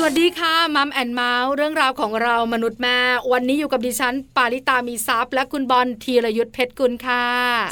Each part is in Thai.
สวัสดีค่ะ Mom and Mouth เรื่องราวของเรามนุษย์แม่วันนี้อยู่กับดิฉัน ปาริตามีทรัพย์และคุณบอลธีรยุทธเพชรกุลค่ะ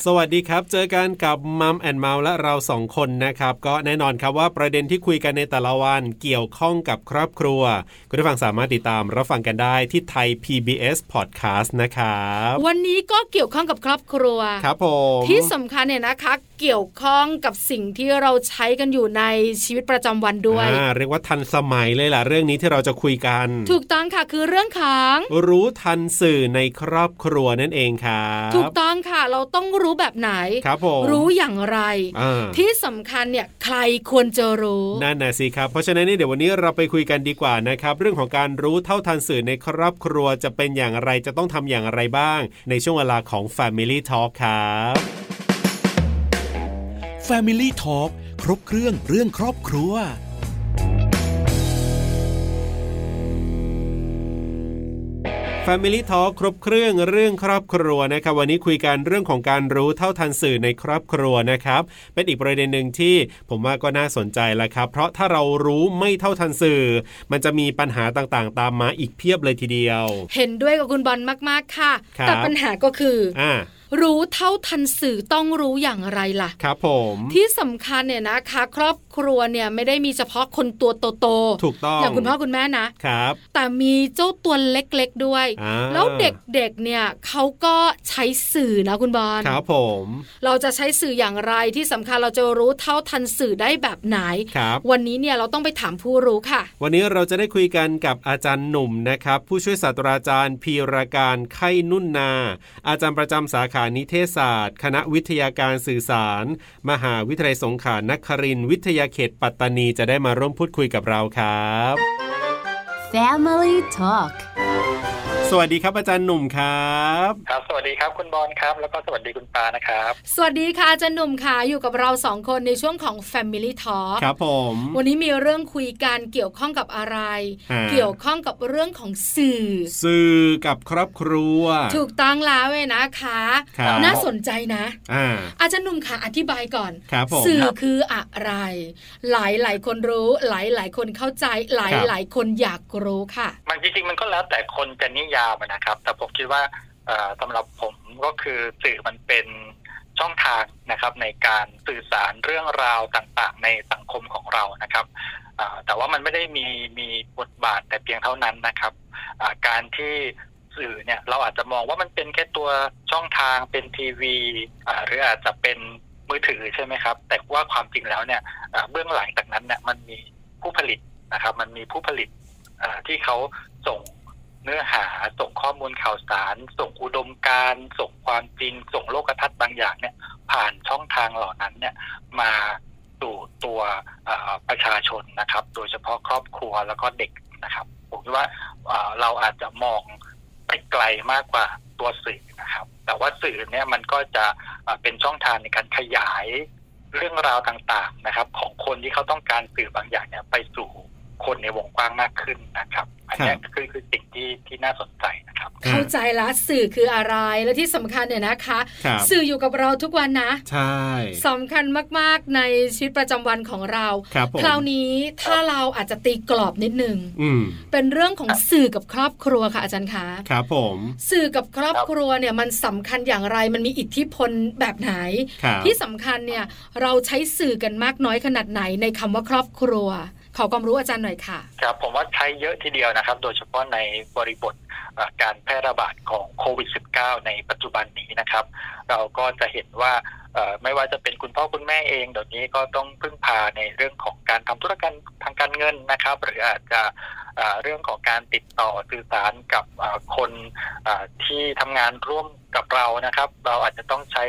สวัสดีครับ เจอกันกับ Mom and Mouth และเราสองคนนะครับ ก็แน่นอนครับว่าประเด็นที่คุยกันในแต่ละวันเกี่ยวข้องกับครอบครัว คุณผู้ฟังสามารถติดตามรับฟังกันได้ที่ Thai PBS Podcast นะครับวันนี้ก็เกี่ยวข้องกับครอบครัวครับผมที่สำคัญเนี่ยนะคะเกี่ยวข้องกับสิ่งที่เราใช้กันอยู่ในชีวิตประจำวันด้วยเรียกว่าทันสมัยเลยล่ะเรื่องนี้ที่เราจะคุยกัน ถูกต้องค่ะคือเรื่องของรู้ทันสื่อในครอบครัวนั่นเองครับถูกต้องค่ะเราต้องรู้แบบไหนครับผมรู้อย่างไร ที่สำคัญเนี่ยใครควรจะรู้นั่นน่ะสิครับ เพราะฉะนั้นนี่เดี๋ยววันนี้เราไปคุยกันดีกว่านะครับ เรื่องของการรู้เท่าทันสื่อในครอบครัวจะเป็นอย่างไรจะต้องทำอย่างไรบ้าง ในช่วงเวลาของ Family Talk ครับ Family Talk ครบเครื่องเรื่องครอบครัว Family Talk ครบเครื่องเรื่องครอบครัวนะครับ วันนี้คุยกันเรื่องของการรู้เท่าทันสื่อในครอบครัวนะครับ เป็นอีกประเด็นหนึ่งที่ผมว่าก็น่าสนใจแล้วครับ เพราะถ้าเรารู้ไม่เท่าทันสื่อ มันจะมีปัญหาต่างๆ ตามมาอีกเพียบเลยทีเดียว เห็นด้วยกับคุณบอลมากๆค่ะ แต่ปัญหาก็คืออ่า รู้เท่าทันสื่อต้องรู้อย่างไรล่ะ ครับผม ที่สำคัญเนี่ยนะคะ ครอบ ครัวเนี่ยไม่ได้มีเฉพาะคนตัวโตๆถูกต้องอย่างคุณพ่อคุณแม่นะครับ แต่มีเจ้าตัวเล็กๆด้วย แล้วเด็กๆเนี่ยเขาก็ใช้สื่อนะคุณบอลครับผม เราจะใช้สื่ออย่างไรที่สำคัญเราจะรู้เท่าทันสื่อได้แบบไหนครับวันนี้เนี่ยเราต้องไปถามผู้รู้ค่ะ วันนี้เราจะได้คุยกันกับอาจารย์หนุ่มนะครับ ผู้ช่วยศาสตราจารย์พีรการไข่นุ่นนา อาจารย์ประจำสาขานิเทศศาสตร์ คณะวิทยาการสื่อสาร มหาวิทยาลัยสงขลานครินวิทยาเขตปัตตานีจะได้มาร่วมพูดคุยกับเราครับ Family Talk สวัสดีครับอาจารย์หนุ่มครับ ครับ สวัสดีครับคุณบอลครับ แล้วก็สวัสดีคุณปานะครับ สวัสดีค่ะอาจารย์หนุ่มค่ะอยู่กับเราสองคนในช่วงของ Family Talk ครับผม วันนี้มีเรื่องคุยกันเกี่ยวข้องกับอะไร เกี่ยวข้องกับเรื่องของสื่อ สื่อกับครอบครัว ถูกต้องแล้วเลยนะคะน่าสนใจนะอาอาจารย์หนุ่มค่ะอธิบายก่อนครับสื่อคืออะไร หลายหลายคนรู้ หลายหลายคนเข้าใจ หลายหลายคนอยากรู้ค่ะ มันจริงๆมันก็แล้วแต่คนจะนิยามนะครับ แต่ผมคิดว่าสำหรับผมก็คือสื่อมันเป็นช่องทางนะครับในการสื่อสารเรื่องราวต่างๆ ในสังคมของเรานะครับแต่ว่ามันไม่ได้มีมีบทบาทแต่เพียงเท่านั้นนะครับการที่สื่อเนี่ยเราอาจจะมองว่ามันเป็นแค่ตัวช่องทางเป็นทีวีหรืออาจจะเป็นมือถือใช่ไหมครับ แต่ว่าความจริงแล้วเนี่ยเบื้องหลังจากนั้นเนี่ยมันมีผู้ผลิตนะครับ มันมีผู้ผลิตที่เขาส่ง เนื้อหาส่งข้อมูลข่าวสาร ส่งอุดมการส่งความจริง ส่งโลกทัศน์บางอย่างเนี่ย ผ่านช่องทางเหล่านั้นเนี่ยมาสู่ตัวประชาชนนะครับ โดยเฉพาะครอบครัวแล้วก็เด็กนะครับผมคิดว่าเราอาจจะมองไปไกลมากกว่าตัวสื่อนะครับ แต่ว่าสื่อเนี่ยมันก็จะเป็นช่องทางในการขยายเรื่องราวต่างๆนะครับ ของคนที่เขาต้องการสื่อบางอย่างเนี่ยไปสู่ คนในวงกว้างมากขึ้นนะครับ อันนี้คือคือสิ่งที่ที่น่าสนใจนะครับ เข้าใจละสื่อคืออะไรและที่สำคัญเนี่ยนะคะ สื่ออยู่กับเราทุกวันนะใช่สำคัญมากๆในชีวิตประจำวันของเราครคราวนี้ถ้าเราอาจจะตีกรอบนิดนึงเป็นเรื่องของสื่อกับครอบครัวค่ะอาจารย์คะครับผม สื่อกับครอบครัวเนี่ยมันสำคัญอย่างไรมันมีอิทธิพลแบบไหน ที่สำคัญเนี่ยเราใช้สื่อกันมากน้อยขนาดไหนในคำว่าครอบครัว ขอความรู้อาจารย์หน่อยค่ะ ครับ ผมว่าใช้เยอะทีเดียวนะครับ โดยเฉพาะในบริบทการแพร่ระบาดของโควิด -19 ในปัจจุบันนี้นะครับ เราก็จะเห็นว่าไม่ว่าจะเป็นคุณพ่อคุณแม่เองเดี๋ยวนี้ก็ต้องพึ่งพาในเรื่องของการทำธุรการมทางการเงินนะครับ หรืออาจจะเรื่องของการติดต่อสื่อสารกับคนที่ทำงานร่วมกับเรานะครับ เราอาจจะต้องใช้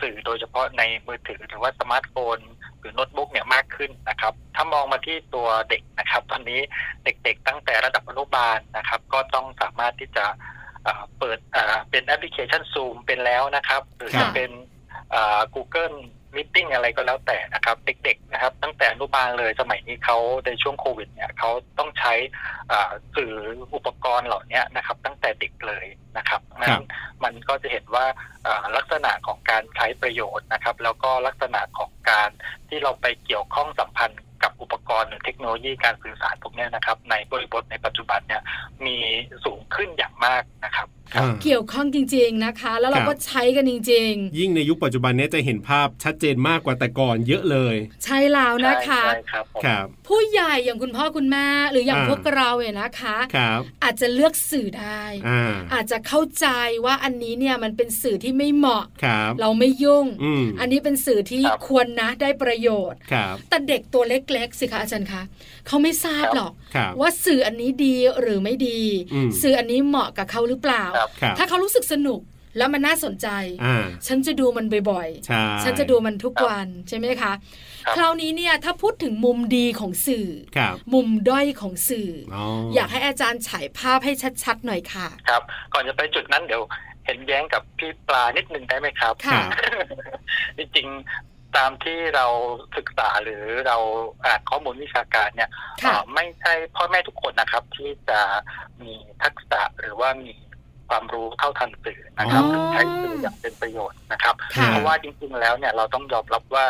สื่อโดยเฉพาะในมือถือหรือว่าสมาร์ทโฟน หรือโน้ตบุ๊กเนี่ยมากขึ้นนะครับ ถ้ามองมาที่ตัวเด็กนะครับ ตอนนี้เด็กๆตั้งแต่ระดับอนุบาลนะครับ ก็ต้องสามารถที่จะเปิดเป็นแอปพลิเคชันซูมเป็นแล้วนะครับ หรือจะเป็น Google มิ팅อะไรก็แล้วแต่นะครับ เด็กๆนะครับ ตั้งแต่อนุบาลเลยสมัยนี้เขาในช่วงโควิดเนี่ยเขาต้องใช้สื่ออุปกรณ์เหล่านี้นะครับ ตั้งแต่เด็กเลยนะครับนั้นมันก็จะเห็นว่าลักษณะของการใช้ประโยชน์นะครับ แล้วก็ลักษณะของการที่เราไปเกี่ยวข้องสัมพันธ์กับอุปกรณ์หรือเทคโนโลยีการสื่อสารพวกนี้นะครับ ในบริบทในปัจจุบันเนี่ยมีสูงขึ้นอย่างมากนะครับ เกี่ยวข้องจริง ๆนะคะ แล้วเราก็ใช้กันจริง ๆ ยิ่งในยุคปัจจุบันนี้จะเห็นภาพชัดเจนมากกว่าแต่ก่อนเยอะเลย ใช่แล้วนะคะใช่ครับครับ ผู้ใหญ่อย่างคุณพ่อคุณแม่หรืออย่างพวกเราเนี่ยนะคะครับอาจจะเลือกสื่อได้อาจจะเข้าใจว่าอันนี้เนี่ยมันเป็นสื่อที่ไม่เหมาะเราไม่ยุ่ง อันนี้เป็นสื่อที่ควรนะได้ประโยชน์แต่เด็กตัวเล็กๆสิคะอาจารย์คะ เขาไม่ทราบหรอก ว่าสื่ออันนี้ดีหรือไม่ดี สื่ออันนี้เหมาะกับเขาหรือเปล่า ถ้าเขารู้สึกสนุกแล้วมันน่าสนใจ ฉันจะดูมันบ่อยๆ ฉันจะดูมันทุกวันใช่ไหมคะ คราวนี้เนี่ยถ้าพูดถึงมุมดีของสื่อ มุมด้อยของสื่อออยากให้อาจารย์ฉายภาพให้ชัดๆหน่อยค่ะ ครับ ก่อนจะไปจุดนั้นเดี๋ยวเห็นแย้งกับพี่ปลานิดนึงได้ไหมครับค่ะจริง ตามที่เราศึกษาหรือเราอ่านข้อมูลวิชาการเนี่ยไม่ใช่พ่อแม่ทุกคนนะครับ ที่จะมีทักษะหรือว่ามีความรู้เท่าทันสื่อนะครับใช้สื่ออย่างเป็นประโยชน์นะครับเพราะว่าจริงๆแล้วเนี่ยเราต้องยอมรับว่า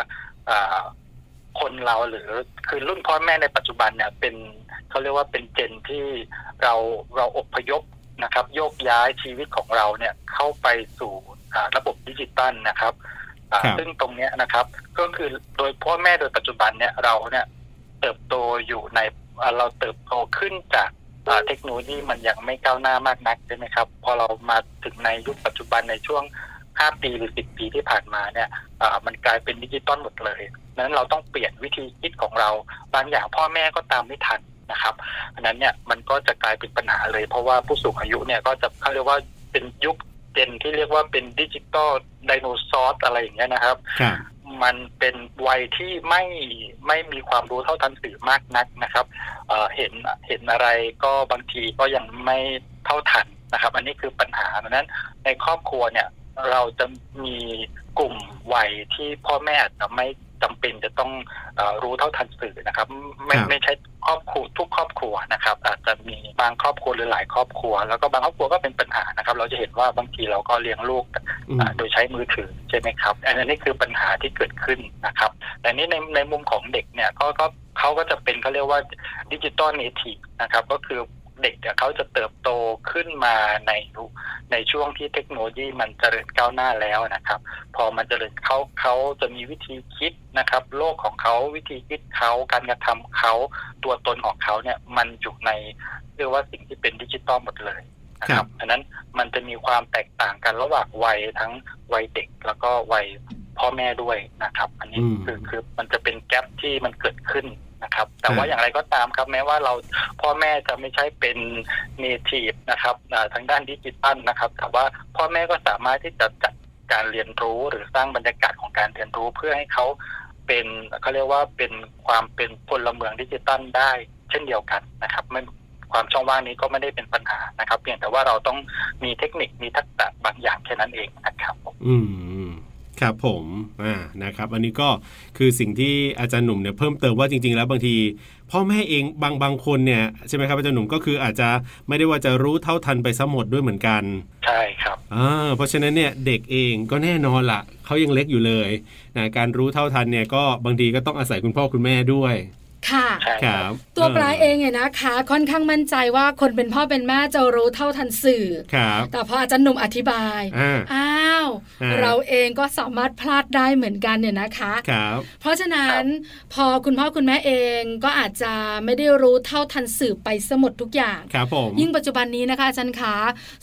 คนเราหรือคือรุ่นพ่อแม่ในปัจจุบันเนี่ยเป็นเขาเรียกว่าเป็นเจนที่เราเราอบพยพนะครับ โยกย้ายชีวิตของเราเนี่ยเข้าไปสู่ระบบดิจิตอลนะครับ ซึ่งตรงนี้นะครับ ก็คือโดยพ่อแม่โดยปัจจุบันเนี่ยเราเนี่ยเติบโตอยู่ในเราเติบโตขึ้นจากเทคโนโลยีมันยังไม่ก้าวหน้ามากนักใช่ไหมครับ พอเรามาถึงในยุคปัจจุบันในช่วง 5 ปีหรือ 10 ปีที่ผ่านมาเนี่ยมันกลายเป็นดิจิตอลหมดเลยนั้นเราต้องเปลี่ยนวิธีคิดของเรา บางอย่างพ่อแม่ก็ตามไม่ทันนะครับอันนั้นเนี่ยมันก็จะกลายเป็นปัญหาเลย เพราะว่าผู้สูงอายุเนี่ยก็จะเขาเรียกว่าเป็นยุค เจนที่เรียกว่าเป็นดิจิตอลไดโนเสาร์อะไรอย่างเงี้ยนะครับ มันเป็นวัยที่ไม่ไม่มีความรู้เท่าทันสื่อมากนักนะครับเเห็นเห็นอะไรก็บางทีก็ยังไม่เท่าทันนะครับ อันนี้คือปัญหาดังนั้น ในครอบครัวเนี่ยเราจะมีกลุ่มวัยที่พ่อแม่จะไม่ จำเป็นจะต้องอรู้เท่าทันสื่อนะครับ ไม่ไม่ใช่ครอบครัวทุกครอบครัวนะครับ อาจจะมีบางครอบครัวหรือหลายครอบครัว แล้วก็บางครอบครัวก็เป็นปัญหานะครับ เราจะเห็นว่าบางทีเราก็เลี้ยงลูกโดยใช้มือถือใช่ไหมครับ อันนี้คือปัญหาที่เกิดขึ้นนะครับ แต่นี้ในในมุมของเด็กเนี่ยก็ก็เขาก็จะเป็นเขาเรียกว่าdigital native นะครับ ก็คือ เด็กเนี่ยเขาจะเติบโตขึ้นมาในในช่วงที่เทคโนโลยีมันเจริญก้าวหน้าแล้วนะครับ พอมันเจริญเขาเขาจะมีวิธีคิดนะครับ โลกของเขาวิธีคิดเขาการกระทำเขาตัวตนของเขาเนี่ยมันอยู่ในเรียกว่าสิ่งที่เป็นดิจิตอลหมดเลยนะครับอันนั้นมันจะมีความแตกต่างกันระหว่างวัยทั้งวัยเด็กแล้วก็วัยพ่อแม่ด้วยนะครับ อันนี้คือคือมันจะเป็น gap ที่มันเกิดขึ้น นะครับ แต่ว่าอย่างไรก็ตามครับแม้ว่าเราพ่อแม่จะไม่ใช่เป็น native นะครับทางด้านดิจิตอลนะครับ แต่ว่าพ่อแม่ก็สามารถที่จะจัดการเรียนรู้หรือสร้างบรรยากาศของการเรียนรู้เพื่อให้เขาเป็นเขาเรียกว่าเป็นความเป็นพลเมืองดิจิตอลได้ เช่นเดียวกันนะครับไม่ความช่องว่างนี้ก็ไม่ได้เป็นปัญหานะครับ เพียงแต่ว่าเราต้องมีเทคนิคมีทักษะบางอย่างแค่นั้นเองนะครับ อืม ครับผมอ่านะครับอันนี้ก็คือสิ่งที่อาจารย์หนุ่มเนี่ยเพิ่มเติมว่าจริง ๆ แล้วบางทีพ่อแม่เองบางบางคนเนี่ยใช่ไหมครับอาจารย์หนุ่มก็คืออาจจะไม่ได้ว่าจะรู้เท่าทันไปสมดด้วยเหมือนกันใช่ครับอ่าเพราะฉะนั้นเนี่ยเด็กเองก็แน่นอนละเขายังเล็กอยู่เลยนะการรู้เท่าทันเนี่ยก็บางทีก็ต้องอาศัยคุณพ่อคุณแม่ด้วย ค่ะครับตัวปลายเองเนี่ยนะคะ ค่อนข้างมั่นใจว่าคนเป็นพ่อเป็นแม่จะรู้เท่าทันสื่อครับแต่พออาจารย์หนุ่มอธิบายอ้าวเราเองก็สามารถพลาดได้เหมือนกันเนี่ยนะคะครับเพราะฉะนั้นพอคุณพ่อคุณแม่เองก็อาจจะไม่ได้รู้เท่าทันสื่อไปสมดทุกอย่างครับผมยิ่งปัจจุบันนี้นะคะอาจารย์คะ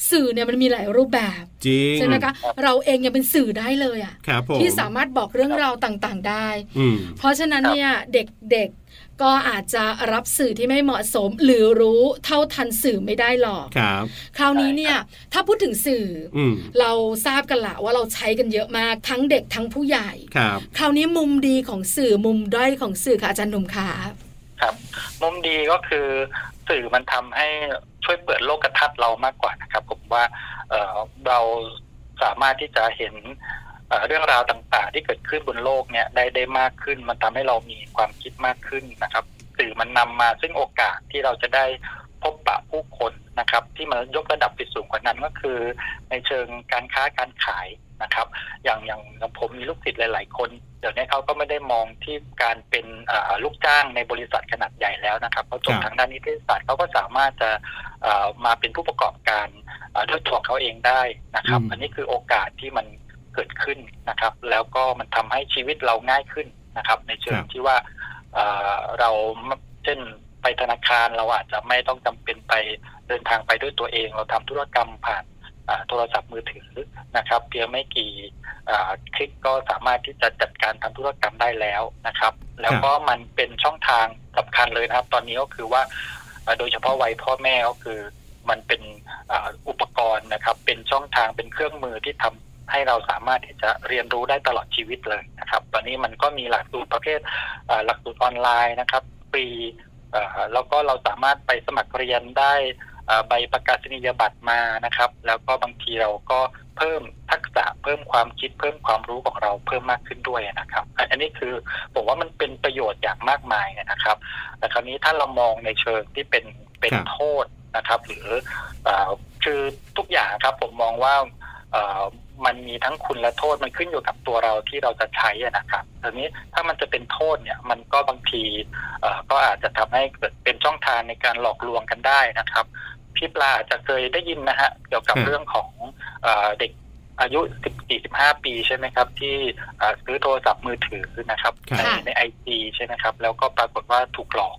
สื่อเนี่ยมันมีหลายรูปแบบจริงใช่ไหมคะเราเองยังเป็นสื่อได้เลยอะที่สามารถบอกเรื่องราวต่างๆ ได้ เพราะฉะนั้นเนี่ยเด็กๆ ก็อาจจะรับสื่อที่ไม่เหมาะสม หรือรู้เท่าทันสื่อไม่ได้หรอกครับ คราวนี้เนี่ยถ้าพูดถึงสื่ออเราทราบกันละว่าเราใช้กันเยอะมากทั้งเด็กทั้งผู้ใหญ่ครับคราวนี้มุมดีของสื่อมุมด้อยของสื่อค่ะอาจารย์หนุ่มค่ะครับ มุมดีก็คือสื่อมันทำให้ช่วยเปิดโลกทัศน์เรามากกว่านะครับ ผมว่าเเราสามารถที่จะเห็น เรื่องราวต่างๆ ที่เกิดขึ้นบนโลกเนี่ยได้ได้มากขึ้น มันทำให้เรามีความคิดมากขึ้นนะครับสื่อมันนำมาซึ่งโอกาสที่เราจะได้พบปะผู้คนนะครับ ที่มันยกระดับไปสูงกว่านั้นก็คือ ในเชิงการค้าการขายนะครับ อย่างอย่างผมมีลูกศิษย์หลาย ๆ คน เดี๋ยวนี้เขาก็ไม่ได้มองที่การเป็นลูกจ้างในบริษัทขนาดใหญ่แล้วนะครับเขาจบทางด้านนิเทศศาสตร์เขาก็สามารถจะมาเป็นผู้ประกอบการด้วยตัวเขาเองได้นะครับ อันนี้คือโอกาสที่มัน เกิดขึ้นนะครับ แล้วก็มันทำให้ชีวิตเราง่ายขึ้นนะครับ ในเชิงที่ว่าเราเช่นไปธนาคารเราอาจจะไม่ต้องจำเป็นไปเดินทางไปด้วยตัวเอง เราทำธุรกรรมผ่านโทรศัพท์มือถือนะครับ เพียงไม่กี่คลิกก็สามารถที่จะจัดการทำธุรกรรมได้แล้วนะครับ แล้วก็มันเป็นช่องทางสำคัญเลยนะครับ ตอนนี้ก็คือว่าโดยเฉพาะวัยพ่อแม่ก็คือมันเป็นอุปกรณ์นะครับ เป็นช่องทางเป็นเครื่องมือที่ทำ ให้เราสามารถที่จะเรียนรู้ได้ตลอดชีวิตเลยนะครับ ตอนนี้มันก็มีหลักสูตรประเภทหลักสูตรออนไลน์นะครับฟรีแล้วก็เราสามารถไปสมัครเรียนได้ใบประกาศนียบัตรมานะครับ แล้วก็บางทีเราก็เพิ่มทักษะเพิ่มความคิดเพิ่มความรู้ของเราเพิ่มมากขึ้นด้วยนะครับ อันนี้คือผมว่ามันเป็นประโยชน์อย่างมากมายนะครับแต่คราวนี้ถ้าเรามองในเชิงที่เป็นเป็นโทษนะครับ หรือคือทุกอย่างครับผมมองว่า มันมีทั้งคุณและโทษมันขึ้นอยู่กับตัวเราที่เราจะใช้นะครับทีนี้ถ้ามันจะเป็นโทษเนี่ยมันก็บางทีก็อาจจะทำให้เกิดเป็นช่องทางในการหลอกลวงกันได้นะครับพี่ปลาจะเคยได้ยินนะฮะเกี่ยวกับเรื่องของเด็กอายุสิบสี่สิบห้าปีใช่ไหมครับ ที่ซื้อโทรศัพท์มือถือนะครับ ในในไอจีใช่ไหมครับ แล้วก็ปรากฏว่าถูกหลอก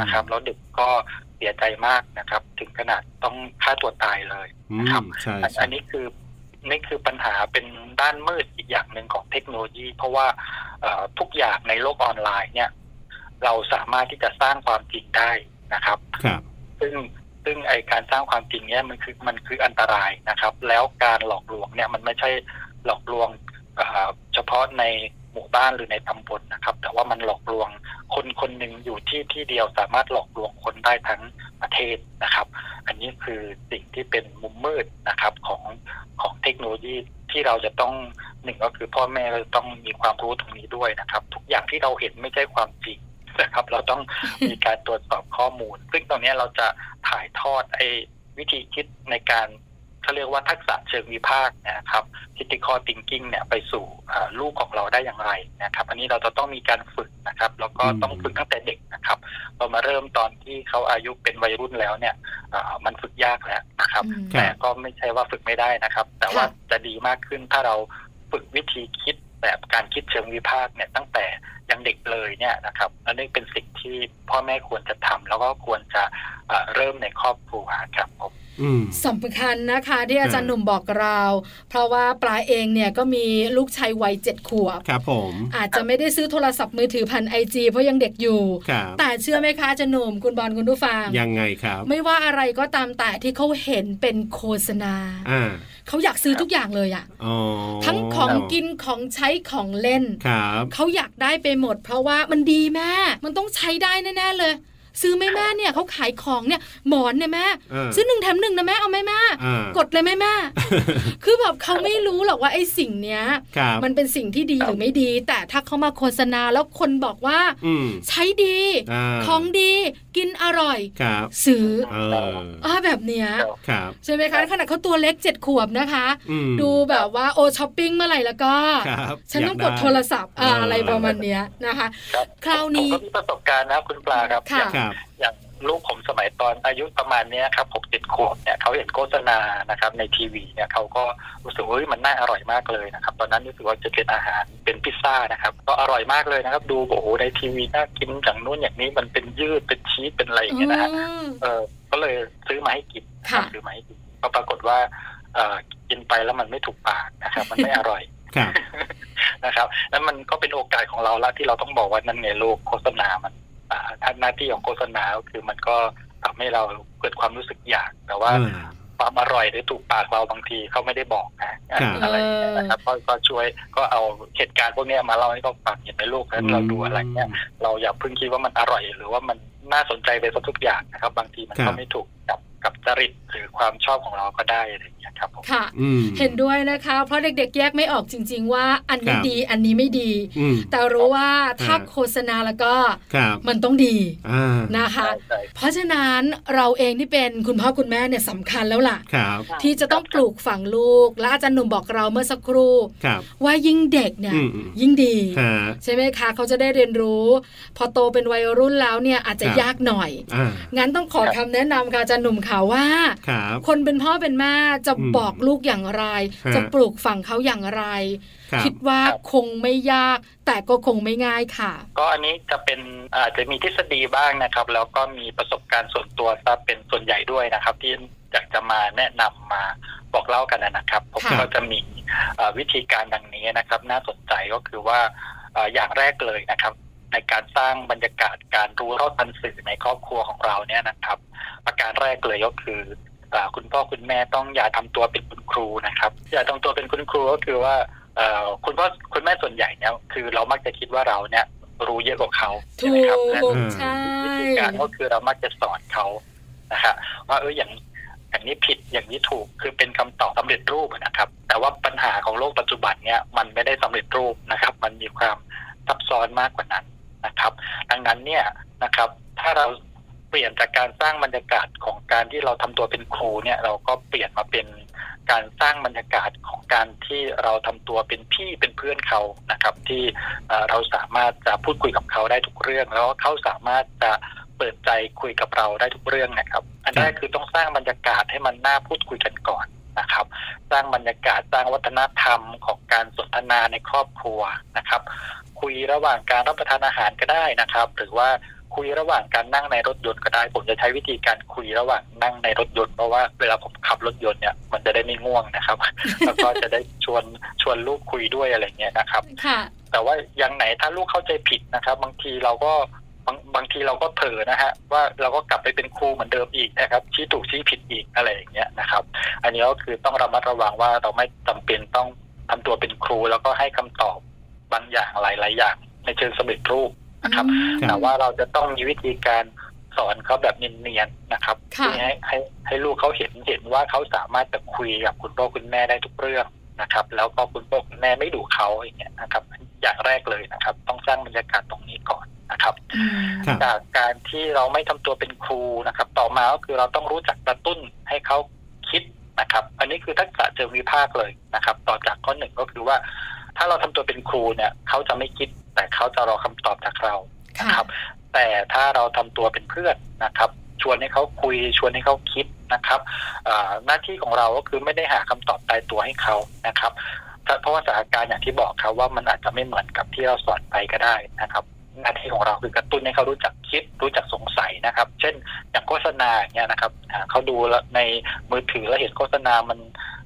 นะครับ แล้วเด็กก็เสียใจมากนะครับ ถึงขนาดต้องฆ่าตัวตายเลยนะครับอันนี้คือ นี่คือปัญหาเป็นด้านมืดอีกอย่างหนึ่งของเทคโนโลยี เพราะว่าทุกอย่างในโลกออนไลน์เนี่ย เราสามารถที่จะสร้างความจริงได้นะครับครับซึ่งซึ่งไอการสร้างความจริงเนี่ยมันคือมันคืออันตรายนะครับ แล้วการหลอกลวงเนี่ยมันไม่ใช่หลอกลวงเฉพาะในหมู่บ้านหรือในตำบลนะครับ แต่ว่ามันหลอกลวงคนคนหนึ่งอยู่ที่ที่เดียวสามารถหลอกลวงคนได้ทั้งประเทศนะครับ อันนี้คือสิ่งที่เป็นมุมมืดนะครับของของเทคโนโลยีที่เราจะต้องหนึ่งก็คือพ่อแม่เราต้องมีความรู้ตรงนี้ด้วยนะครับ ทุกอย่างที่เราเห็นไม่ใช่ความจริงนะครับ เราต้องมีการตรวจสอบข้อมูล ซึ่งตรงนี้เราจะถ่ายทอดไอ้วิธีคิดในการ เขาเรียกว่าทักษะเชิงวิพากษ์นะครับ critical thinking เนี่ยไปสู่ลูกของเราได้อย่างไรนะครับ อันนี้เราจะต้องมีการฝึกนะครับ แล้วก็ต้องฝึกตั้งแต่เด็กนะครับพอมาเริ่มตอนที่เขาอายุเป็นวัยรุ่นแล้วเนี่ยมันฝึกยากแล้วนะครับ แต่ก็ไม่ใช่ว่าฝึกไม่ได้นะครับ แต่ว่าจะดีมากขึ้นถ้าเราฝึกวิธีคิดแบบการคิดเชิงวิพากษ์เนี่ยตั้งแต่ยังเด็กเลยเนี่ยนะครับอันนี้เป็นสิ่งที่พ่อแม่ควรจะทำแล้วก็ควรจะเริ่มในครอบครัวครับผม สำคัญนะคะที่อาจารย์หนุ่มบอกเรา เพราะว่าปลาเองเนี่ยก็มีลูกชายวัยเจ็ดขวบครับผมอาจจะไม่ได้ซื้อโทรศัพท์มือถือพันไอจีเพราะยังเด็กอยู่ แต่เชื่อไหมคะอาจารย์หนุ่มคุณบอลคุณผู้ฟังยังไงครับ ไม่ว่าอะไรก็ตามแต่ที่เขาเห็นเป็นโฆษณาเขาอยากซื้อทุกอย่างเลยอะ่ะทั้งของกินของใช้ของเล่นเขาอยากได้ไปหมด เพราะว่ามันดีแม่มันต้องใช้ได้แน่ๆเลย ซื้อไหมแม่เนี่ยเขาขายของเนี่ยหมอนเนี่ยแม่ ซื้อหนึ่งแถมหนึ่งนะแม่เอาไหมแม่กดเลยไหมแม่คือแบบเขาไม่รู้หรอกว่าไอ้สิ่งเนี้ย มันเป็นสิ่งที่ดีหรือไม่ดี แต่ถ้าเขามาโฆษณาแล้วคนบอกว่าใช้ดี ของดีกินอร่อยซื้ออ่าแบบเนี้ยใช่ไหมคะขนาดเขาตัวเล็กเจ็ดขวบนะคะ ดูแบบว่า O Shopping เมื่อไหร่แล้วก็ ฉันต้องกดโทรศัพท์อะไรประมาณเนี้ยนะคะ คราวนี้มีประสบการณ์นะคุณปลาครับอย่างลูกผมสมัยตอนอายุประมาณนี้ครับหกเจ็ดขวบเนี่ยเขาเห็นโฆษณานะครับในทีวีเนี่ยเขาก็รู้สึกว่ามันน่าอร่อยมากเลยนะครับ ตอนนั้นรู้สึกว่าจะเป็นอาหารเป็นพิซซ่านะครับ ก็อร่อยมากเลยนะครับ ดูโอ้โหในทีวีน่ากินอย่างนู้นอย่างนี้มันเป็นยืดเป็นชีสเป็นอะไรอย่างเงี้ยนะฮะเออก็เลยซื้อมาให้กินซื้อมาให้กินก็ปรากฏว่าเออกินไปแล้วมันไม่ถูกปากนะครับ มันไม่อร่อยนะครับ แล้วมันก็เป็นโอกาสของเราละที่เราต้องบอกว่านั่นไงโลกโฆษณามัน ท่านหน้าที่ของโฆษณาก็คือมันก็ทำให้เราเกิดความรู้สึกอยาก แต่ว่าความอร่อยหรือถูกปากเราบางทีเขาไม่ได้บอกนะอะไรนะครับก็ช่วยก็เอาเหตุการณ์พวกนี้มาเล่าให้เขาฟังเห็นในลูกแล้วเราดูอะไรเนี่ยเราอย่าเพิ่งคิดว่ามันอร่อย หรือว่ามันน่าสนใจไปสักทุกอย่างนะครับ บางทีมันก็ไม่ถูกกับกับจริตหรือความชอบของเราก็ได้อะไรอย่างเงี้ยครับผมค่ะเห็นด้วยนะคะ เพราะเด็กๆ แยกไม่ออกจริง ๆ ว่าอันนี้ดีอันนี้ไม่ดี แต่รู้ว่าถ้าโฆษณาแล้วก็มันต้องดีนะคะ เพราะฉะนั้นเราเองที่เป็นคุณพ่อคุณแม่เนี่ยสำคัญแล้วล่ะ ที่จะต้องปลูกฝังลูก และอาจารย์หนุ่มบอกเราเมื่อสักครู่ว่ายิ่งเด็กเนี่ยยิ่งดี ใช่ไหมคะเขาจะได้เรียนรู้ พอโตเป็นวัยรุ่นแล้วเนี่ยอาจจะยากหน่อยงั้นต้องขอคำแนะนำค่ะอาจารย์หนุ่มข่าวว่าคนเป็นพ่อเป็นแม่จะบอกลูกอย่างไร จะปลูกฝังเขาอย่างไร คิดว่าคงไม่ยาก แต่ก็คงไม่ง่ายค่ะ ก็อันนี้จะเป็นอาจจะมีทฤษฎีบ้างนะครับ แล้วก็มีประสบการณ์ส่วนตัวซะเป็นส่วนใหญ่ด้วยนะครับ ที่อยากจะมาแนะนำมาบอกเล่ากันนะครับ ผมก็จะมีวิธีการดังนี้นะครับ น่าสนใจก็คือว่าอย่างแรกเลยนะครับ ในการสร้างบรรยากาศการรู้เท่าทันสื่อในครอบครัวของเราเนี่ยนะครับ ประการแรกเลยก็คือ คุณพ่อคุณแม่ต้องอย่าทำตัวเป็นคุณครูนะครับ อย่าทำตัวเป็นคุณครูก็คือว่าคุณพ่อคุณแม่ส่วนใหญ่เนี่ยคือเรามักจะคิดว่าเราเนี่ยรู้เยอะกว่าเขาใช่ไหมครับใช่วิธีการก็คือเรามักจะสอนเขานะฮะว่าเอออย่างอย่างนี้ผิดอย่างนี้ถูกคือเป็นคำตอบสาเร็จรูปนะครับ แต่ว่าปัญหาของโลกปัจจุบันเนี่ยมันไม่ได้สำเร็จรูปนะครับ มันมีความซับซ้อนมากกว่านั้นนะครับ ดังนั้นเนี่ยนะครับ ถ้าเรา เปลี่ยนจากการสร้างบรรยากาศของการที่เราทำตัวเป็นครูเนี่ย เราก็เปลี่ยนมาเป็นการสร้างบรรยากาศของการที่เราทำตัวเป็นพี่เป็นเพื่อนเขานะครับ ที่เราสามารถจะพูดคุยกับเขาได้ทุกเรื่อง แล้วเขาสามารถจะเปิดใจคุยกับเราได้ทุกเรื่องนะครับ อันแรกคือต้องสร้างบรรยากาศให้มันน่าพูดคุยกันก่อนนะครับ สร้างบรรยากาศสร้างวัฒนธรรมของการสนทนาในครอบครัวนะครับ คุยระหว่างการรับประทานอาหารก็ได้นะครับ หรือว่า คุยระหว่างการนั่งในรถยนต์ก็ได้ ผมจะใช้วิธีการคุยระหว่างนั่งในรถยนต์เพราะว่าเวลาผมขับรถยนต์เนี่ยมันจะได้ไม่ง่วงนะครับ แล้วก็จะได้ชวนชวนลูกคุยด้วยอะไรเงี้ยนะครับแต่ว่ายังไหนถ้าลูกเข้าใจผิดนะครับ บางทีเราก็บางบางทีเราก็เผลอนะฮะว่าเราก็กลับไปเป็นครูเหมือนเดิมอีกนะครับ ชี้ถูกชี้ผิดอีกอะไรอย่างเงี้ยนะครับ อันนี้ก็คือต้องระมัดระวังว่าเราไม่จำเป็นต้องทำตัวเป็นครูแล้วก็ให้คำตอบบางอย่างหลาย ๆ อย่างในเชิงสำเร็จรูป นะครับ แต่ว่าเราจะต้องมีวิธีการสอนเขาแบบเนียนๆนะครับให้ให้ให้ลูกเขาเห็นเห็นว่าเขาสามารถจะคุยกับคุณพ่อคุณแม่ได้ทุกเรื่องนะครับ แล้วก็คุณพ่อคุณแม่ไม่ดุเขาอย่างเงี้ยนะครับ อย่างแรกเลยนะครับ ต้องสร้างบรรยากาศตรงนี้ก่อนนะครับ จากการที่เราไม่ทำตัวเป็นครูนะครับ ต่อมาก็คือเราต้องรู้จักกระตุ้นให้เขาคิดนะครับ อันนี้คือทักษะเชิงวิพากษ์เลยนะครับ ต่อจากข้อหนึ่งก็คือว่า ถ้าเราทำตัวเป็นครูเนี่ยเขาจะไม่คิด แต่เขาจะรอคำตอบจากเรานะครับ แต่ถ้าเราทำตัวเป็นเพื่อนนะครับ ชวนให้เขาคุยชวนให้เขาคิดนะครับหน้าที่ของเราก็คือไม่ได้หาคำตอบตายตัวให้เขานะครับเพราะว่าสถานการณ์อย่างที่บอกครับว่ามันอาจจะไม่เหมือนกับที่เราสอนไปก็ได้นะครับ หน้าที่ของเราคือกระตุ้นให้เขารู้จักคิดรู้จักสงสัยนะครับ เช่นอย่างโฆษณาอย่างเงี้ยนะครับเขาดูในมือถือแล้วเห็นโฆษณามัน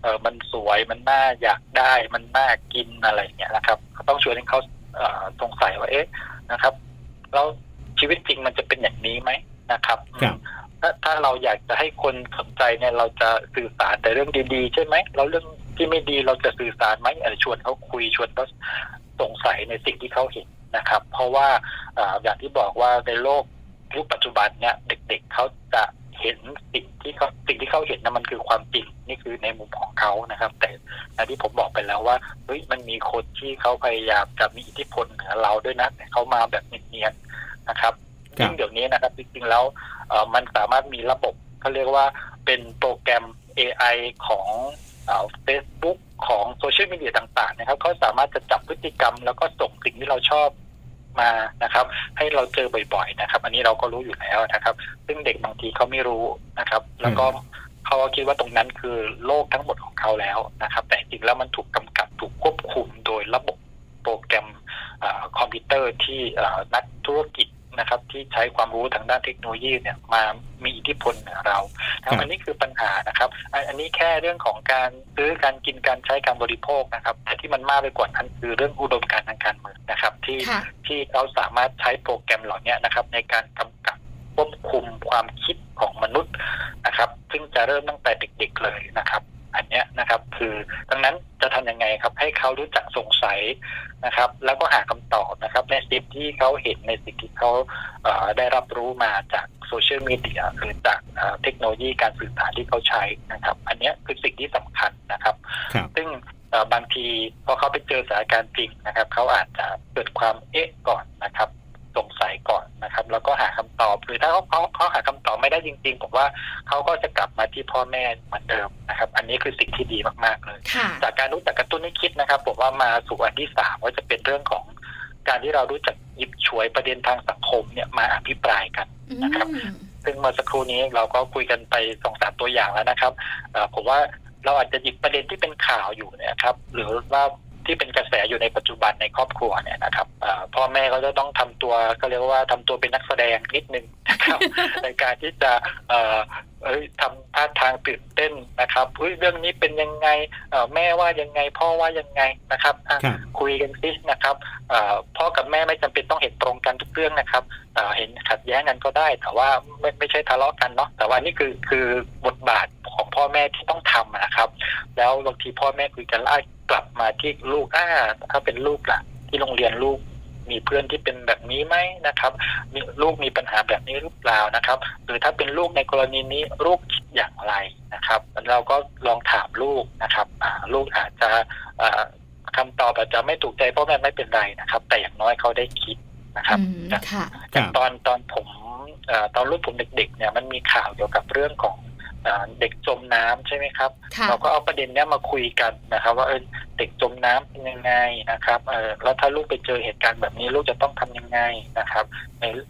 เออมันสวยมันน่าอยากได้มันน่ากินอะไรเงี้ยนะครับต้องชวนให้เขาสงสัยว่าเอ๊ะนะครับแล้วชีวิตจริงมันจะเป็นอย่างนี้ไหมนะครับถ้าถ้าเราอยากจะให้คนสนใจเนี่ยเราจะสื่อสารแต่เรื่องดีๆ ใช่ไหมเราเรื่องที่ไม่ดีเราจะสื่อสารไหมชวนเขาคุยชวนเขาสงสัยในสิ่งที่เขาเห็น นะครับ เพราะว่าอย่างที่บอกว่าในโลกยุคปัจจุบันเนี่ยเด็ก ๆเขาจะเห็นสิ่งที่เขาสิ่งที่เขาเห็นนะมันคือความจริงนี่คือในมุมของเขานะครับ แต่ที่ผมบอกไปแล้วว่าเฮ้ยมันมีคนที่เขาพยายามจะมีอิทธิพลเหนือเราด้วยนะแต่เขามาแบบเนียนๆนะครับซึ่งเดี๋ยวนี้นะครับจริงๆแล้วมันสามารถมีระบบเขาเรียกว่าเป็นโปรแกรม AI ของ เฟซบุ๊กของโซเชียลมีเดียต่างๆนะครับเขาสามารถจะจับพฤติกรรม แล้วก็ส่งสิ่งที่เราชอบมานะครับ ให้เราเจอบ่อยๆนะครับ อันนี้เราก็รู้อยู่แล้วนะครับ ซึ่งเด็กบางทีเขาไม่รู้นะครับ แล้วก็เขาคิดว่าตรงนั้นคือโลกทั้งหมดของเขาแล้วนะครับ แต่จริงแล้วมันถูกกำกับถูกควบคุมโดยระบบโปรแกรมคอมพิวเตอร์ที่นักธุรกิจนะครับ ที่ใช้ความรู้ทางด้านเทคโนโลยีเนี่ยมามี อิทธิพลเหนือเราอันนี้คือปัญหานะครับ อันนี้แค่เรื่องของการซื้อการกินการใช้การบริโภคนะครับ แต่ที่มันมากไปกว่านั้นคือเรื่องอุดมการทางการเมืองนะครับ ที่ที่เขาสามารถใช้โปรแกรมเหล่านี้นะครับ ในการกำกับควบคุมความคิดของมนุษย์นะครับ ซึ่งจะเริ่มตั้งแต่เด็กๆเลยนะครับ อันนี้นะครับ คือดังนั้น จะทํำยังไงครับ ให้เขารู้จักสงสัยนะครับ แล้วก็หาคำตอบนะครับในสิ่งที่เขาเห็นในสิ่งที่เขาได้รับรู้มาจากโซเชียลมีเดียหรือจากเทคโนโลยีการสื่อสารที่เขาใช้นะครับ อันนี้คือสิ่งที่สำคัญนะครับ ซึ่งบางทีพอเขาไปเจอสถานการณ์จริงนะครับ เขาอาจจะเกิดความเอ๊ะก่อนนะครับสงสัยก่อนนะครับ แล้วก็หาคำตอบ หรือถ้าเขาเขาเขาหาคำตอบไม่ได้จริงๆผมว่าเขาก็จะกลับมาที่พ่อแม่เหมือนเดิม นะครับ อันนี้คือสิ่งที่ดีมากๆเลย จากการรู้จักกระตุ้นให้คิดนะครับ ผมว่ามาสู่อันที่สามว่าจะเป็นเรื่องของการที่เรารู้จักหยิบฉวยประเด็นทางสังคมเนี่ยมาอภิปรายกันนะครับ ซึ่งเมื่อสักครู่นี้เราก็คุยกันไปสองสามตัวอย่างแล้วนะครับผมว่าเราอาจจะหยิบประเด็นที่เป็นข่าวอยู่นะครับ หรือว่า ที่เป็นกระแสอยู่ในปัจจุบันในครอบครัวเนี่ยนะครับพ่อแม่ก็จะต้องทำตัวก็เรียกว่าทำตัวเป็นนักแสดงนิดนึงนะครับ ในการที่จะเอ้ยทำท่าทางตื่นเต้นนะครับเฮ้ยเรื่องนี้เป็นยังไงแม่ว่ายังไง พ่อว่ายังไงนะครับคุยกันซินะครับพ่อกับแม่ไม่จำเป็นต้องเห็นตรงกันทุกเรื่องนะครับเห็นขัดแย้งกันก็ได้ แต่ว่าไม่ไม่ใช่ทะเลาะกันเนาะแต่ว่านี่คือคือบทบาท แล้วบางทีพ่อแม่คุยกันแล้วกลับมาที่ลูกอ่าถ้าเป็นลูกล่ะ ที่โรงเรียนลูกมีเพื่อนที่เป็นแบบนี้ไหมนะครับมีลูกมีปัญหาแบบนี้หรือเปล่านะครับ หรือถ้าเป็นลูกในกรณีนี้ลูกอย่างไรนะครับ เราก็ลองถามลูกนะครับลูกอาจจะคำตอบอาจจะไม่ถูกใจพ่อแม่ไม่เป็นไรนะครับ แต่อย่างน้อยเขาได้คิดนะครับอย่างตอนตอนผมตอนรุ่นผมเด็ก ๆ เนี่ยมันมีข่าวเกี่ยวกับเรื่องของ เด็กจมน้ำใช่ไหมครับ เราก็เอาประเด็นนี้มาคุยกันนะครับ ว่าเออเด็กจมน้ำเป็นยังไงนะครับเออแล้วถ้าลูกไปเจอเหตุการณ์แบบนี้ลูกจะต้องทำยังไงนะครับ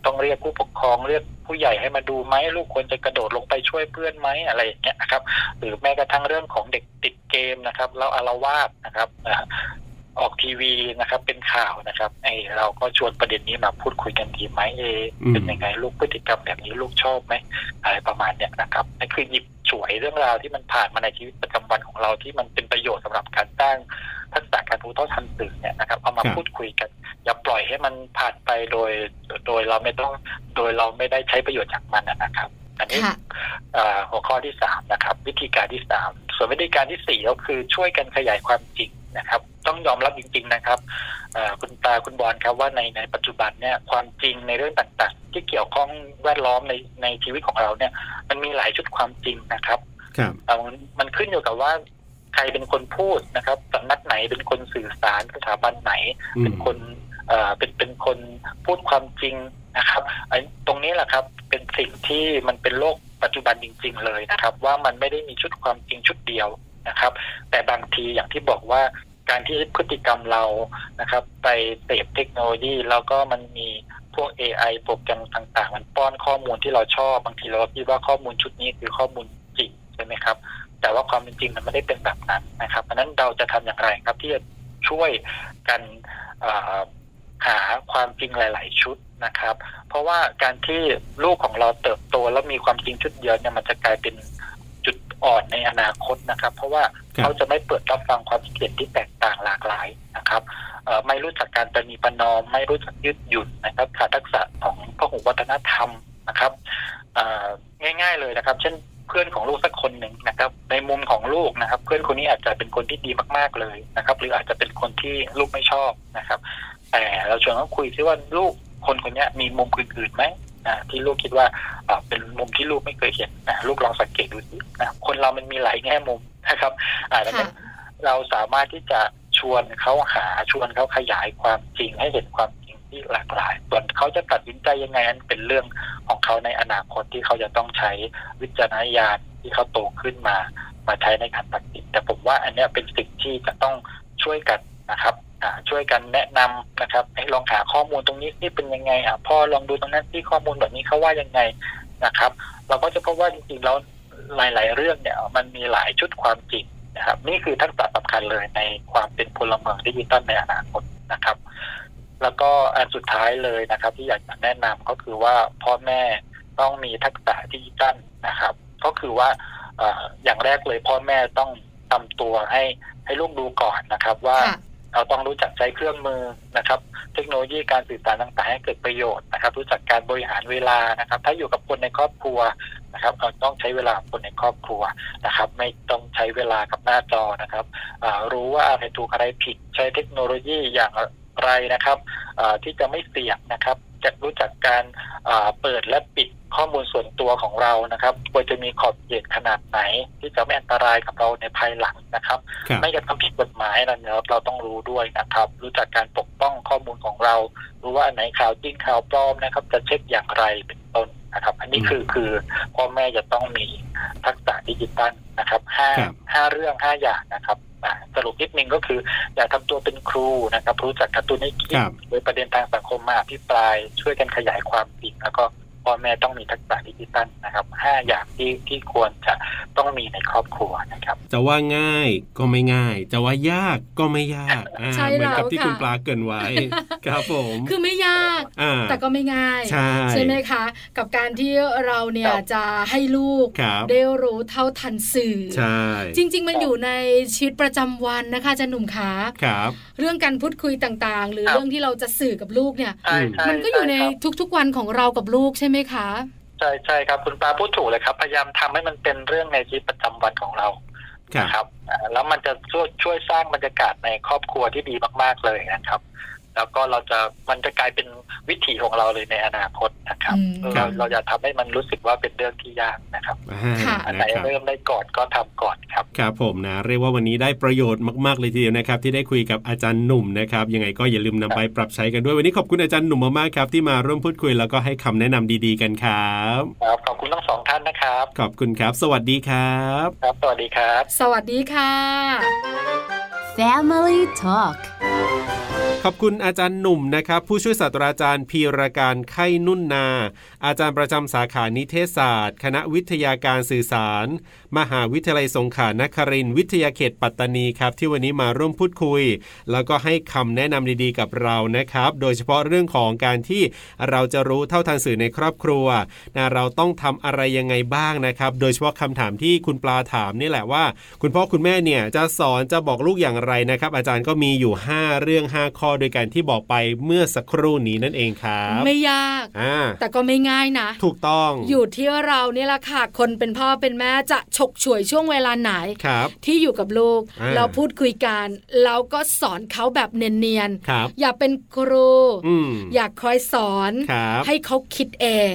ต้องเรียกผู้ปกครองเรียกผู้ใหญ่ให้มาดูไหมลูกควรจะกระโดดลงไปช่วยเพื่อนไหมอะไรอย่างเงี้ยนะครับ หรือแม้กระทั่งเรื่องของเด็กติดเกมนะครับแล้วอารวาสนะครับ ออกทีวีนะครับ เป็นข่าวนะครับไอเราก็ชวนประเด็นนี้มาพูดคุยกันดีไหมเอ เป็นยังไงลูกพฤติกรรมแบบนี้ลูกชอบไหมอะไรประมาณเนี้ยนะครับนั่นคือหยิบฉวยเรื่องราวที่มันผ่านมาในชีวิตประจำวันของเราที่มันเป็นประโยชน์สำหรับการสร้างทักษะการรู้เท่าทันสื่อเนี่ยนะครับเอามาพูดคุยกัน อย่าปล่อยให้มันผ่านไปโดย โดยเราไม่ต้องโดยเราไม่ได้ใช้ประโยชน์จากมันนะครับ อันนี้หัวข้อที่สามนะครับ วิธีการที่สามส่วนวิธีการที่สี่ก็คือช่วยกันขยายความจริงนะครับ ต้องยอมรับจริง ๆนะครับคุณตาคุณบอลครับว่าในในปัจจุบันเนี่ยความจริงในเรื่องต่างๆ ที่เกี่ยวข้องแวดล้อมในในชีวิตของเราเนี่ย มันมีหลายชุดความจริงนะครับครับมันขึ้นอยู่กับว่าใครเป็นคนพูดนะครับสำนักไหนเป็นคนสื่อสารสถาบันไหน เป็นคนเป็นเป็นคนพูดความจริง นะครับตรงนี้แหละครับเป็นสิ่งที่มันเป็นโลกปัจจุบันจริง ๆ เลยนะครับ ว่ามันไม่ได้มีชุดความจริงชุดเดียวนะครับ แต่บางทีอย่างที่บอกว่าการที่พฤติกรรมเรานะครับ ไปเสพเทคโนโลยีแล้วก็มันมีพวก AI โปรแกรมต่าง ๆ มันป้อนข้อมูลที่เราชอบบางทีเราคิดว่าข้อมูลชุดนี้คือข้อมูลจริงใช่ไหมครับ แต่ว่าความเป็นจริงมันไม่ได้เป็นแบบนั้นนะครับเพราะนั้นเราจะทำอย่างไรครับที่จะช่วยกันหาความจริงหลาย ๆ ชุด นะครับ เพราะว่าการที่ลูกของเราเติบโตแล้วมีความจริงชุดเดียวเนี่ยมันจะกลายเป็นจุดอ่อนในอนาคตนะครับ เพราะว่าเขาจะไม่เปิดรับฟังความคิดเห็นที่แตกต่างหลากหลายนะครับไม่รู้จักการปณีประนอม ไม่รู้จักยืดหยุ่นนะครับขาดทักษะของพหุวัฒนธรรมนะครับง่าย ๆเลยนะครับ เช่นเพื่อนของลูกสักคนหนึ่งนะครับ ในมุมของลูกนะครับ เพื่อนคนนี้อาจจะเป็นคนที่ดีมากๆเลยนะครับ หรืออาจจะเป็นคนที่ลูกไม่ชอบนะครับ แต่เราชวนเขาคุยซิว่าลูก คนคนนี้มีมุมอื่นๆไหมนะที่ลูกคิดว่าเป็นมุมที่ลูกไม่เคยเห็นนะลูกลองสังเกตดูสินะคนเรามันมีหลายแง่มุมนะครับอ่าดังนั้นเราสามารถที่จะชวนเขาหาชวนเขาขยายความจริงให้เห็นความจริงที่หลากหลาย ส่วนเขาจะตัดสินใจยังไงนั้นเป็นเรื่องของเขาในอนาคตที่เขาจะต้องใช้วิจารณญาณที่เขาโตขึ้นมามาใช้ในการตัดสินแต่ผมว่าอันนี้เป็นสิ่งที่จะต้องช่วยกันนะครับ ช่วยกันแนะนำนะครับให้ลองหาข้อมูลตรงนี้นี่เป็นยังไงอะพ่อลองดูตรงนั้นที่ข้อมูลแบบนี้เขาว่ายังไงนะครับ เราก็จะพบว่าจริงๆแล้วหลาย ๆ เรื่องเนี่ย มันมีหลายชุดความจริงนะครับ นี่คือทักษะสำคัญเลยในความเป็นพลเมืองดิจิตอลในอนาคตนะครับ แล้วก็อันสุดท้ายเลยนะครับ ที่อยากจะแนะนำก็คือว่าพ่อแม่ต้องมีทักษะดิจิตอลนะครับ ก็คือว่าอย่างแรกเลยพ่อแม่ต้องทำตัวให้ให้ลูกดูก่อนนะครับว่า เราต้องรู้จักใช้เครื่องมือนะครับ เทคโนโลยีการสื่อสารต่างๆให้เกิดประโยชน์นะครับ รู้จักการบริหารเวลานะครับ ถ้าอยู่กับคนในครอบครัวนะครับเราต้องใช้เวลาคนในครอบครัวนะครับ ไม่ต้องใช้เวลากับหน้าจอนะครับรู้ว่าอะไรถูกอะไรผิดใช้เทคโนโลยีอย่างไรนะครับที่จะไม่เสี่ยงนะครับ จะรู้จักการเปิดและปิดข้อมูลส่วนตัวของเรานะครับควรจะมีขอบเขตขนาดไหน ที่จะไม่อันตรายกับเราในภายหลังนะครับ ไม่กระทำผิดกฎหมายนะเนี่ยเราต้องรู้ด้วยนะครับ รู้จักการปกป้องข้อมูลของเรา รู้ว่าอันไหนข่าวจริงข่าวปลอมนะครับ จะเช็คอย่างไรเป็นต้นนะครับ อันนี้คือคือพ่อแม่จะต้องมีทักษะดิจิตัลนะครับห้าห้าเรื่องห้าอย่างนะครับ สรุปนิดนึงก็คือ อย่าทำตัวเป็นครูนะครับรู้จักกระตุ้นให้คิดโดยประเด็นทางสังคมมาพิปราย ช่วยกันขยายความจริงแล้วก็ พ่อแม่ต้องมีทักษะดิจิตัลนะครับห้าอย่างที่ที่ควรจะต้องมีในครอบครัวนะครับ จะว่าง่ายก็ไม่ง่าย จะว่ายากก็ไม่ยากเหมือนกับที่คุณปลาเกินไว้ครับผมคือไม่ยากแต่ก็ไม่ง่ายใช่ไหมคะ กับการที่เราเนี่ยจะให้ลูกได้รู้เท่าทันสื่อใช่จริง ๆ มันอยู่ในชีวิตประจำวันนะคะจะหนุ่มขาครับ เรื่องการพูดคุยต่างๆ หรือเรื่องที่เราจะสื่อกับลูกเนี่ย มันก็อยู่ในทุกๆวันของเรากับลูกใช่ไหมคะ ใช่ใช่ครับคุณปาพูดถูกเลยครับ พยายามทำให้มันเป็นเรื่องในชีวิตประจำวันของเราครับ แล้วมันจะช่วยช่วยสร้างบรรยากาศในครอบครัวที่ดีมาก ๆเลยนะครับ แล้วก็เราจะมันจะกลายเป็นวิถีของเราเลยในอนาคตนะครับ เราเราอย่าทำให้มันรู้สึกว่าเป็นเรื่องที่ยากนะครับอันไหนเริ่มได้ก่อนก็ทำก่อนครับครับผมนะ เรียกว่าวันนี้ได้ประโยชน์มากๆเลยทีเดียวนะครับ ที่ได้คุยกับอาจารย์หนุ่มนะครับยังไงก็อย่าลืมนำไปปรับใช้กันด้วยวันนี้ขอบคุณอาจารย์หนุ่มมากๆครับที่มาร่วมพูดคุยแล้วก็ให้คำแนะนำดีๆกันครับครับขอบคุณทั้งสองท่านนะครับ ขอบคุณครับ สวัสดีครับครับ สวัสดีครับ สวัสดีค่ะ Family Talk ขอบคุณอาจารย์หนุ่มนะครับ ผู้ช่วยศาสตราจารย์พีรการไข่นุ่นนา อาจารย์ประจำสาขานิเทศศาสตร์ คณะวิทยาการสื่อสาร มหาวิทยาลัยสงขลานครินวิทยาเขตปัตตานีครับ ที่วันนี้มาร่วมพูดคุย แล้วก็ให้คำแนะนำดีๆกับเรานะครับ โดยเฉพาะเรื่องของการที่เราจะรู้เท่าทันสื่อในครอบครัวนะเราต้องทำอะไรยังไงบ้างนะครับ โดยเฉพาะคำถามที่คุณปลาถามนี่แหละว่า คุณพ่อคุณแม่เนี่ยจะสอนจะบอกลูกอย่างไรนะครับ อาจารย์ก็มีอยู่ 5 เรื่อง 5 ข้อโดยการที่บอกไปเมื่อสักครู่นี้นั่นเองครับ ไม่ยาก แต่ก็ไม่ง่ายนะ ถูกต้อง อยู่ที่เราเนี่ยแหละค่ะ คนเป็นพ่อเป็นแม่จะฉกฉวยช่วงเวลาไหน ที่อยู่กับลูก เราพูดคุยกันแล้วก็สอนเขาแบบเนียนๆ อย่าเป็นครู อยากคอยสอน ให้เขาคิดเอง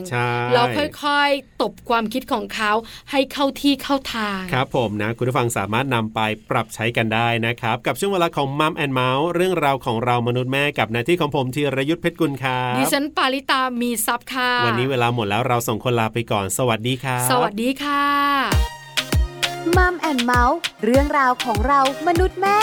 แล้วค่อยๆ ตบความคิดของเขาให้เข้าที่เข้าทาง ครับผมนะ คุณผู้ฟังสามารถนำไปปรับใช้กันได้นะครับ กับช่วงเวลาของ Mom and Mouth เรื่องราวของเรามนุษย์แม่กับหน้าที่ของผมธีรยุทธเพชรกุลครับดิฉันปาริตามีทรัพย์ค่ะ วันนี้เวลาหมดแล้วเราสองคนลาไปก่อน สวัสดีค่ะสวัสดีค่ะ Mom and Mouth เรื่องราวของเรามนุษย์แม่